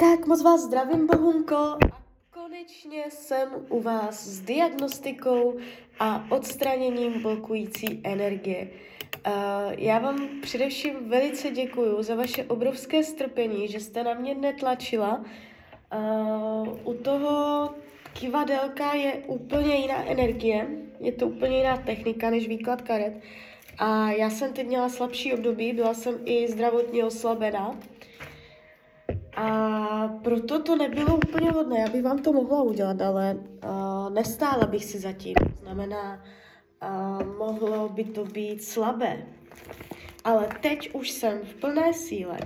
Tak moc vás zdravím, Bohunko. A konečně jsem u vás s diagnostikou a odstraněním blokující energie. Uh, já vám především velice děkuji za vaše obrovské strpení, že jste na mě netlačila. Uh, u toho kivadelka je úplně jiná energie, je to úplně jiná technika než výklad karet. A já jsem teď měla slabší období, byla jsem i zdravotně oslabená. A proto to nebylo úplně hodné. Já bych vám to mohla udělat, ale uh, nestála bych si zatím. Znamená, uh, mohlo by to být slabé. Ale teď už jsem v plné síle.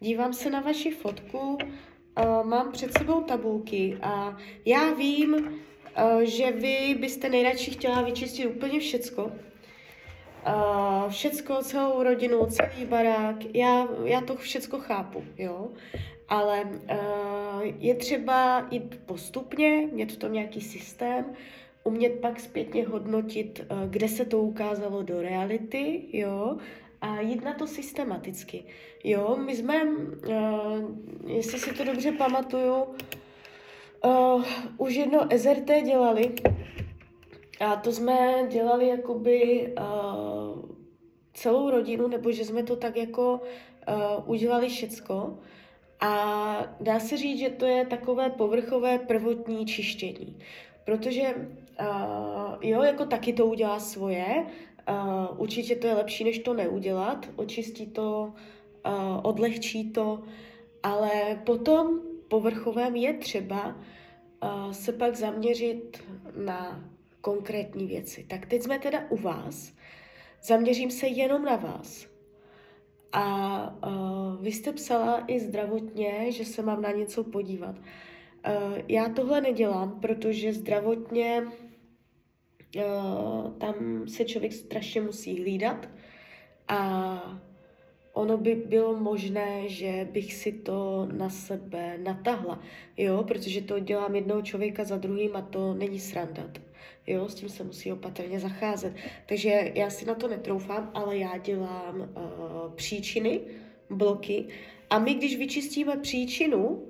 Dívám se na vaši fotku, uh, mám před sebou tabulky a já vím, uh, že vy byste nejradši chtěla vyčistit úplně všecko. Uh, všecko, celou rodinu, celý barák, já, já to všecko chápu, jo ale uh, je třeba jít postupně, mít v tom nějaký systém, umět pak zpětně hodnotit, uh, kde se to ukázalo do reality, jo, a jít na to systematicky. Jo, my jsme, uh, jestli si to dobře pamatuju, už jedno SRT dělali a to jsme dělali jakoby celou rodinu, nebo že jsme to tak jako udělali všecko. A dá se říct, že to je takové povrchové prvotní čištění. Protože uh, jo, jako taky to udělá svoje, uh, určitě to je lepší, než to neudělat, očistí to, uh, odlehčí to, ale potom povrchovém je třeba uh, se pak zaměřit na konkrétní věci. Tak teď jsme teda u vás, zaměřím se jenom na vás. A uh, vy jste psala i zdravotně, že se mám na něco podívat. Uh, já tohle nedělám, protože zdravotně uh, tam se člověk strašně musí hlídat a ono by bylo možné, že bych si to na sebe natahla, jo, protože to dělám jednoho člověka za druhým a to není srandat. Jo, s tím se musí opatrně zacházet. Takže já si na to netroufám, ale já dělám uh, příčiny, bloky a my, když vyčistíme příčinu,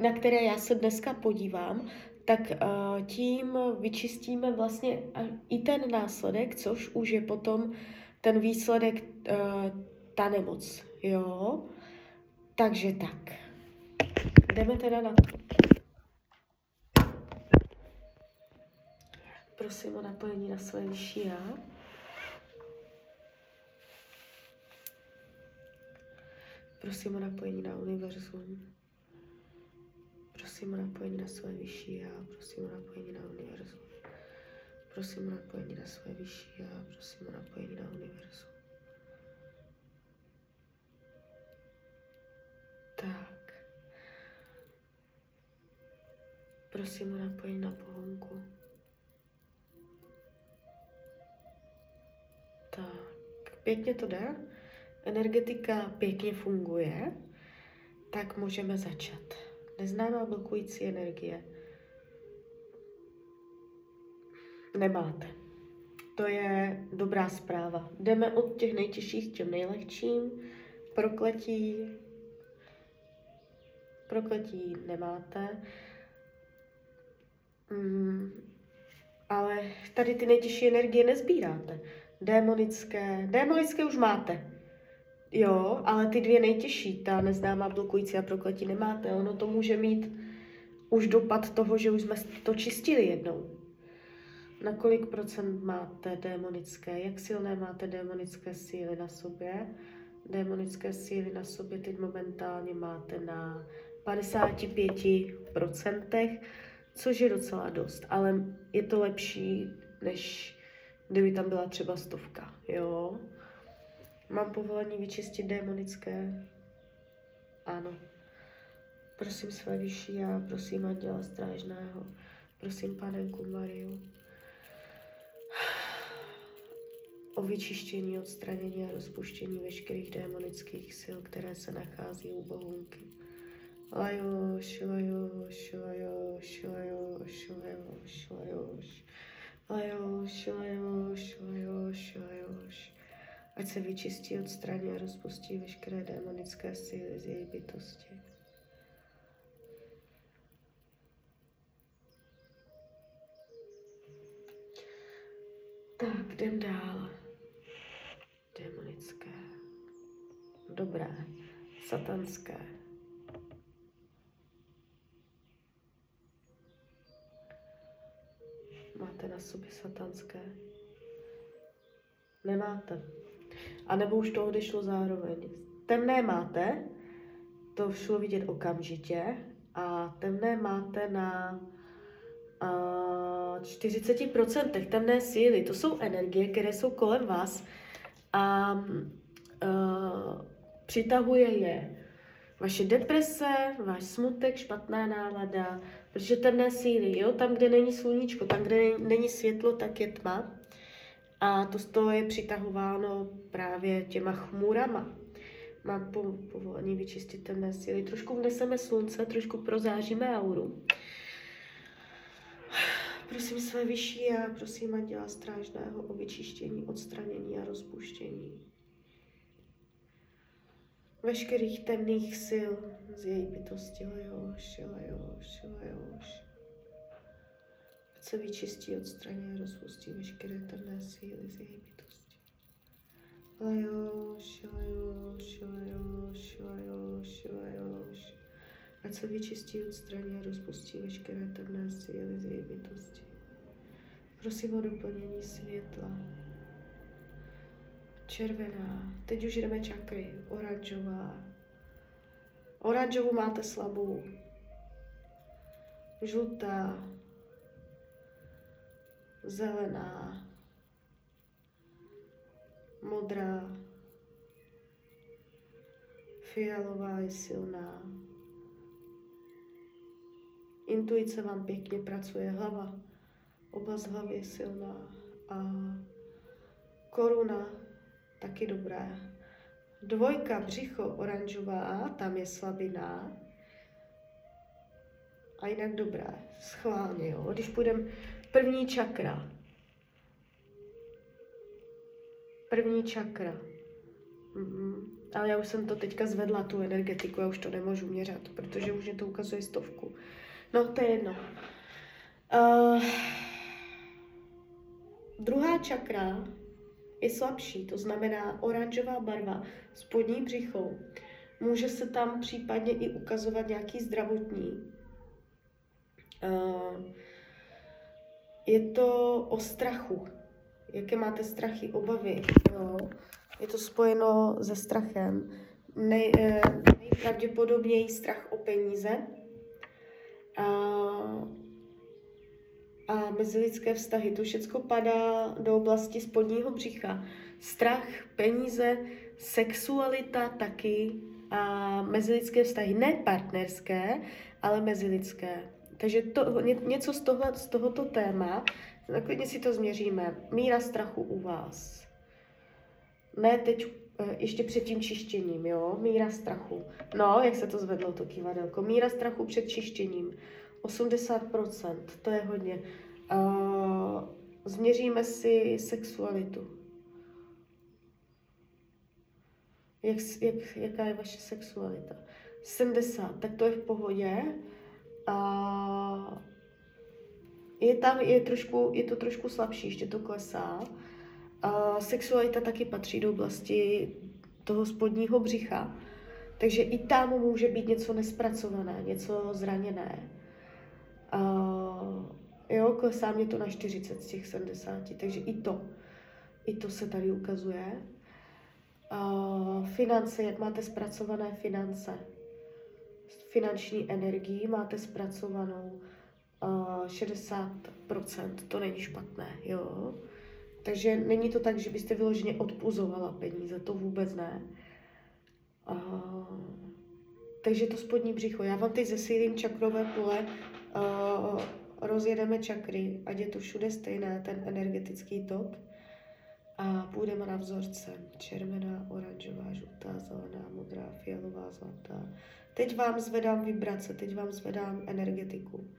na které já se dneska podívám, tak uh, tím vyčistíme vlastně i ten následek, což už je potom ten výsledek, uh, ta nemoc, jo. Takže tak. Jdeme teda na to. Prosím o napojení na své vyšší já. Prosím o napojení na univerzum. Prosím o napojení na své vyšší já. Prosím o napojení na univerzum. Prosím o napojení na své vyšší já. Prosím o napojení na univerzum. Tak. Prosím o napojení na pohonku. Pěkně to jde. Energetika pěkně funguje. Tak můžeme začat. Neznámá blokující energie. Nemáte. To je dobrá zpráva. Jdeme od těch nejtěžších k těm nejlehčím. Prokletí. Prokletí nemáte. Mm, ale tady ty nejtěžší energie nezbíráte démonické. Démonické už máte. Jo, ale ty dvě nejtěžší, ta neznámá blokující a prokletí nemáte. Ono to může mít už dopad toho, že už jsme to čistili jednou. Na kolik procent máte démonické? Jak silné máte démonické síly na sobě? Démonické síly na sobě teď momentálně máte na 55%, což je docela dost, ale je to lepší, než kdyby tam byla třeba stovka, jo. Mám povolení vyčistit démonické? Ano. Prosím své vyšší já, prosím Anděla Strážného, prosím Panenku Mariu o vyčištění, odstranění a rozpuštění veškerých démonických sil, které se nachází u bohunky. Lajoš, lajoš, lajoš, lajoš, lajoš, lajoš. Lajoš, Lajoš, lajoš, lajoš, lajoš. Ať se vyčistí, odstraní a rozpustí veškeré démonické síly z její bytosti. Tak, jdem dál. Démonické. Dobré. Satanské. Sobě satanské? Nemáte. A nebo už to odešlo zároveň. Temné máte, to šlo vidět okamžitě, a temné máte na uh, 40% temné síly. To jsou energie, které jsou kolem vás a uh, přitahuje je vaše deprese, váš smutek, špatná nálada, protože temné síly, jo, tam, kde není sluníčko, tam, kde není světlo, tak je tma. A to z toho je přitahováno právě těma chmurama. Mám po, povolení vyčistit temné síly. Trošku vneseme slunce, trošku prozáříme auru. Prosím své vyšší a prosím Anděla Strážného o vyčištění, odstranění a rozpuštění veškerých temných sil z její bytosti Lejoš, Lejoš, Lejoš. Ať se vyčistí, odstraní a rozpustí veškeré temné síly z její bytosti. Lejoš, Lejoš, Lejoš, Lejoš, Lejoš. Ať se vyčistí, odstraní a rozpustí veškeré temné síly z její bytosti. Prosím o doplnění světla, červená, teď už jdeme čakry, oranžová. Oranžovou máte slabou, žlutá, zelená, modrá, fialová je silná. Intuice vám pěkně pracuje, hlava, oblast hlavy je silná. A koruna taky dobré. Dvojka, břicho, oranžová, tam je slabina. A jinak dobré, schválně, jo. Když půjdeme první čakra. První čakra. Mm-hmm. Ale já už jsem to teďka zvedla, tu energetiku, já už to nemůžu měřat, protože už mě to ukazuje stovku. No, to je jedno. Uh, druhá čakra je slabší, to znamená oranžová barva, spodní břicho. Může se tam případně i ukazovat nějaký zdravotní. Uh, je to o strachu. Jaké máte strachy, obavy. Jo? Je to spojeno se strachem. Nej, eh, nejpravděpodobněji strach o peníze. Uh, a mezilidské vztahy. To všechno padá do oblasti spodního břicha. Strach, peníze, sexualita taky a mezilidské vztahy. Ne partnerské, ale mezilidské. Takže to, ně, něco z, tohle, z tohoto téma, naklidně si to změříme. Míra strachu u vás. Ne teď eh, ještě před tím čištěním, jo? Míra strachu. No, jak se to zvedlo, to kývadelko. Míra strachu před čištěním. 80%, to je hodně. Uh, změříme si sexualitu. Jak, jak, jaká je vaše sexualita? 70, tak to je v pohodě. A je tam, je, trošku, je to trošku slabší, ještě to klesá. A sexualita taky patří do oblasti toho spodního břicha. Takže i tam může být něco nespracované, něco zraněné. Uh, jo, klesá mě to na 40 z těch 70, takže i to, i to se tady ukazuje. Uh, finance, jak máte zpracované finance, finanční energii máte zpracovanou uh, 60%, to není špatné, jo. Takže není to tak, že byste vyloženě odpuzovala peníze, to vůbec ne. Uh, takže to spodní břicho. Já vám teď zesílím čakrové pole uh, rozjedeme čakry, ať je to všude stejné, ten energetický tok. A půjdeme na vzorce. Červená, oranžová, žlutá, zelená, modrá, fialová, zlatá. Teď vám zvedám vibrace, teď vám zvedám energetiku.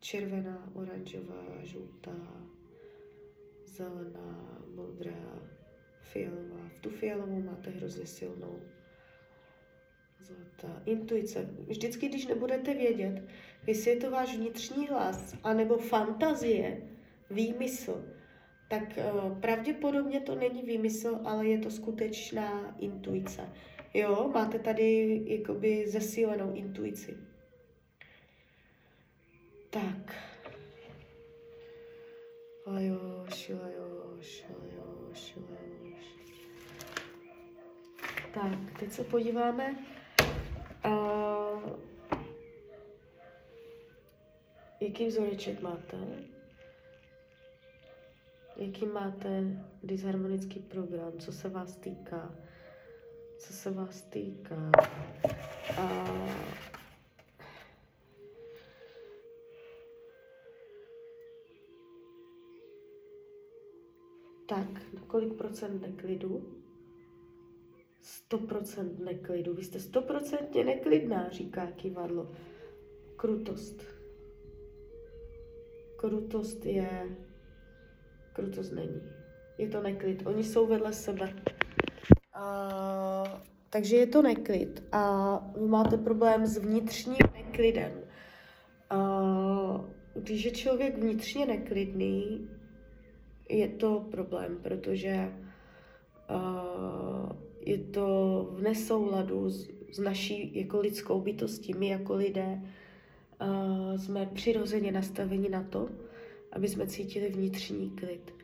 Červená, oranžová, žlutá, zelená, modrá, fialová. V tu fialovou máte hrozně silnou Zlatá. Intuice. Vždycky, když nebudete vědět, jestli je to váš vnitřní hlas, anebo fantazie, výmysl, tak uh, pravděpodobně to není výmysl, ale je to skutečná intuice. Jo, máte tady jakoby zesílenou intuici. Tak. Lajoš, lajoš, lajoš, lajoš. Tak, teď se podíváme. Jaký vzoreček máte? Jaký máte disharmonický program? Co se vás týká? Co se vás týká? Uh, Tak, kolik procent neklidu? 100% neklidu. Vy jste 100% neklidná, říká kivadlo. Krutost. Krutost je... Krutost není. Je to neklid. Oni jsou vedle sebe. A, takže je to neklid. A vy máte problém s vnitřním neklidem. A, když je člověk vnitřně neklidný, je to problém, protože uh, je to v nesouladu s, s naší jako lidskou bytostí. My jako lidé jsme přirozeně nastaveni na to, aby jsme cítili vnitřní klid.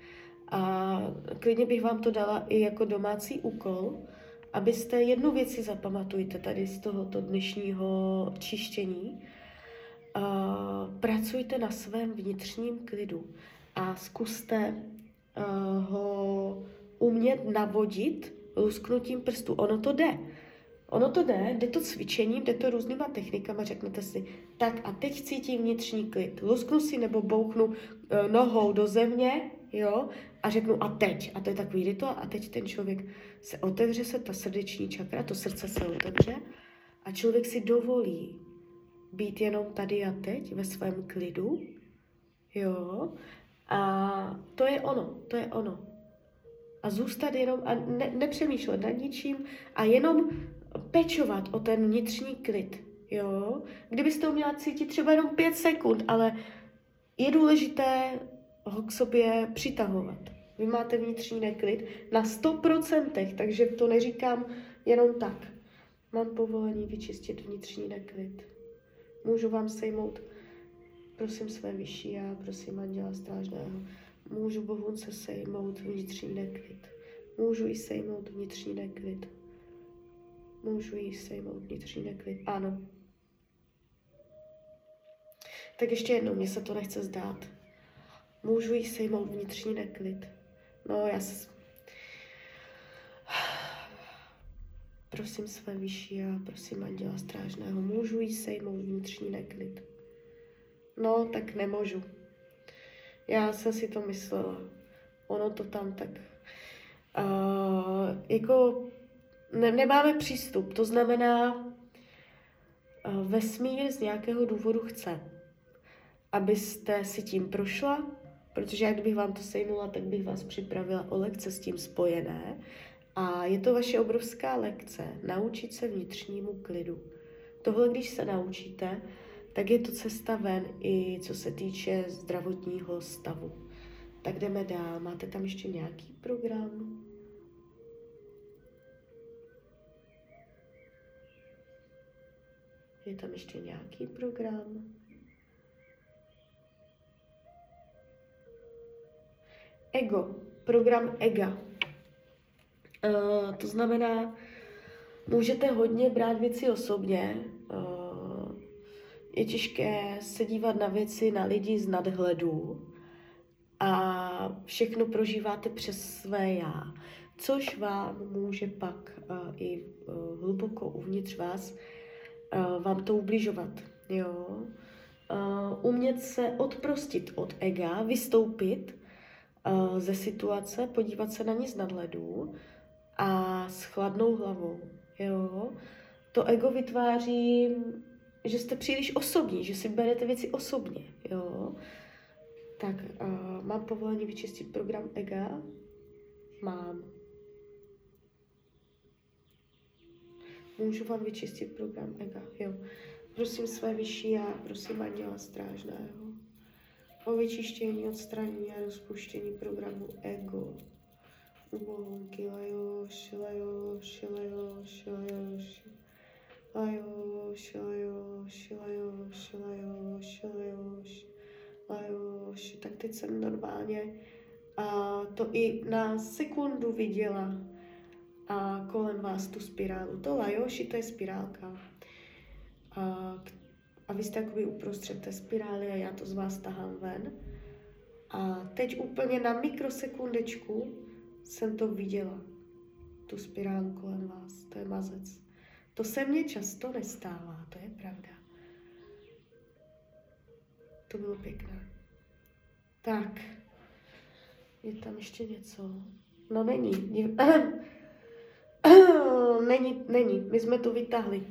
A klidně bych vám to dala i jako domácí úkol, abyste jednu věc si zapamatujte tady z tohoto dnešního čištění. Uh, pracujte na svém vnitřním klidu a zkuste uh, ho umět navodit lusknutím prstu. Ono to jde. Ono to jde, jde to cvičením, jde to různýma technikama, řeknete si, tak a teď cítím vnitřní klid. Lusknu si nebo bouchnu uh, nohou do země, jo, a řeknu a teď. A to je takový rituál a teď ten člověk se otevře se, ta srdeční čakra, to srdce se otevře a člověk si dovolí být jenom tady a teď ve svém klidu, jo, a to je ono, to je ono. A zůstat jenom a ne, nepřemýšlet nad ničím a jenom pečovat o ten vnitřní klid. Jo? Kdybyste to měla cítit třeba jenom pět sekund, ale je důležité ho k sobě přitahovat. Vy máte vnitřní neklid na 100%, takže to neříkám jenom tak. Mám povolení vyčistit vnitřní neklid. Můžu vám sejmout Prosím své vyšší já, prosím Anděla Strážného, můžu Bohunce sejmout vnitřní neklid. Můžu i sejmout vnitřní neklid. Můžu jí sejmout vnitřní neklid. Ano. Tak ještě jednou, mně se to nechce zdát. Můžu jí sejmout vnitřní neklid. No, já se... Prosím své vyšší a prosím Anděla Strážného, můžu jí sejmout vnitřní neklid. No, tak nemůžu. Já jsem si to myslela. Ono to tam tak... Uh, jako ne, nemáme přístup, to znamená, uh, vesmír z nějakého důvodu chce, abyste si tím prošla, protože jak bych vám to sejmula, tak bych vás připravila o lekce s tím spojené. A je to vaše obrovská lekce, naučit se vnitřnímu klidu. Tohle, když se naučíte, tak je to cesta ven i co se týče zdravotního stavu. Tak jdeme dál. Máte tam ještě nějaký program? Je tam ještě nějaký program? Ego, program EGA. Uh, to znamená, můžete hodně brát věci osobně, uh, je těžké se dívat na věci, na lidi z nadhledu a všechno prožíváte přes své já, což vám může pak uh, i uh, hluboko uvnitř vás uh, vám to ubližovat. Jo? Uh, umět se odprostit od ega, vystoupit uh, ze situace, podívat se na ní z nadhledu a s chladnou hlavou. Jo? To ego vytváří že jste příliš osobní, že si berete věci osobně, jo. Tak uh, mám povolení vyčistit program EGA? Mám. Můžu vám vyčistit program EGA, jo. Prosím své vyšší já, prosím Anděla Strážného. o vyčištění, odstranění a rozpuštění programu ego. Ubohonky, lajoš, lajoš, lajoš, lajoš. Lajoš, lajoš, lajoš, lajoš, lajoš, lajoš. Tak teď jsem normálně a to i na sekundu viděla vás tu spirálu. To lajoši, to je spirálka. A, a vy jste jakoby uprostřed té spirály a já to z vás tahám ven. A teď úplně na mikrosekundečku jsem to viděla. Tu spirálu kolem vás. To je mazec. To se mně často nestává, to je pravda. To bylo pěkné. Tak, je tam ještě něco? No není. Není, není. My jsme to vytáhli.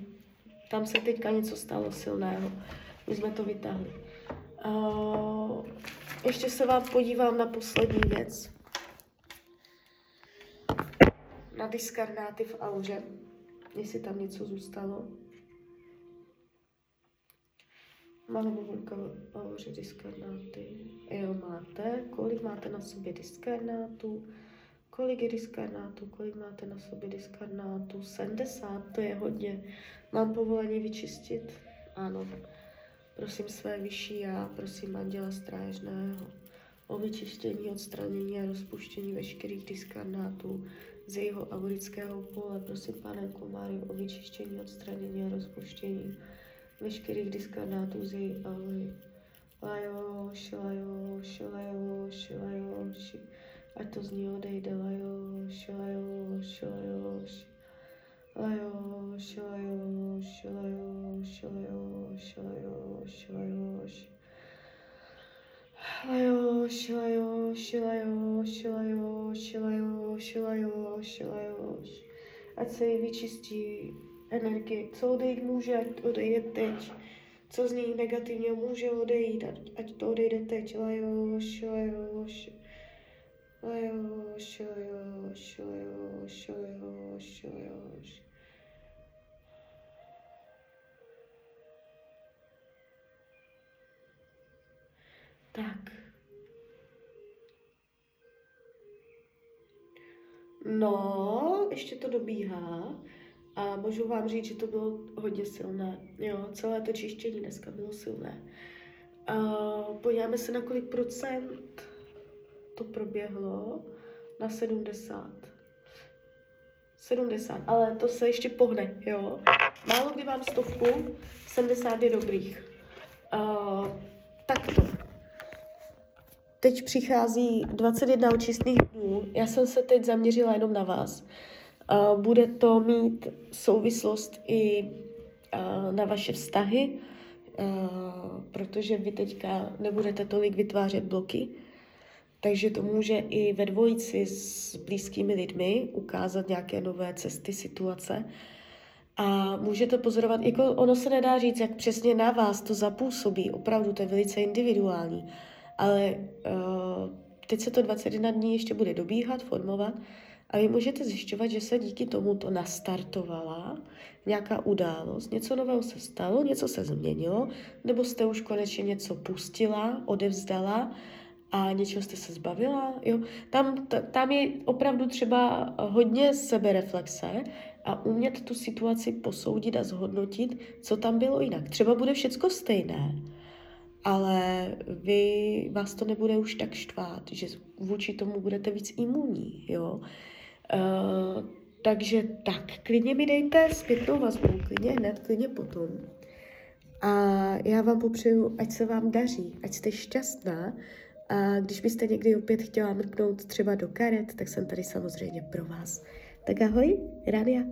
Tam se teďka něco stalo silného. My jsme to vytáhli. Uh, ještě se vám podívám na poslední věc. Na diskarnáty v auře. Jestli tam něco zůstalo. Máme Malinka auře diskarnáty. Jo, máte. Kolik máte na sobě diskarnátů? Kolik je diskarnátů? Kolik máte na sobě diskarnátů? 70, to je hodně. Mám povolení vyčistit? Ano. Prosím své vyšší já, prosím Anděla Strážného o vyčištění, odstranění a rozpuštění veškerých diskarnátů z jeho aurického pole. Prosím, pane Komáry, o vyčištění, odstranění a rozpuštění veškerých diskarnátů z její aury. Lajoš, lajoš, lajoš, lajoš, ať to z ní odejde, lajoš, lajoš, lajoš. Lajoš, lajoš, lajoš, lajoš, lajoš, lajoš. Lajoš, lajoš, lajoš, lajoš, lajoš, lajoš, lajoš. Ať se jí vyčistí energie. Co odejít může, ať odejde teď. Co z ní negativně může odejít, ať, to odejde teď. Lajoš, lajoš. Tak. No, ještě to dobíhá. A můžu vám říct, že to bylo hodně silné. Jo, celé to čištění dneska bylo silné. A podíváme se, na kolik procent to proběhlo. Na 70. 70, ale to se ještě pohne, jo. Málo kdy mám stovku, 70 je dobrých. Uh, takto. Teď přichází 21 očistných dnů. Já jsem se teď zaměřila jenom na vás. Bude to mít souvislost i na vaše vztahy, protože vy teďka nebudete tolik vytvářet bloky, takže to může i ve dvojici s blízkými lidmi ukázat nějaké nové cesty, situace. A můžete pozorovat, jako ono se nedá říct, jak přesně na vás to zapůsobí, opravdu to je velice individuální, ale uh, teď se to 21 dní ještě bude dobíhat, formovat. A vy můžete zjišťovat, že se díky tomu to nastartovala nějaká událost, něco nového se stalo, něco se změnilo, nebo jste už konečně něco pustila, odevzdala a něčeho jste se zbavila. Jo? Tam, t- tam je opravdu třeba hodně sebereflexe a umět tu situaci posoudit a zhodnotit, co tam bylo jinak. Třeba bude všecko stejné, ale vy, vás to nebude už tak štvát, že vůči tomu budete víc imunní, jo. Uh, takže tak, klidně mi dejte zpětnou vazbu, klidně hned, klidně potom. A já vám popřeju, ať se vám daří, ať jste šťastná. A když byste někdy opět chtěla mrknout třeba do karet, tak jsem tady samozřejmě pro vás. Tak ahoj, Rania.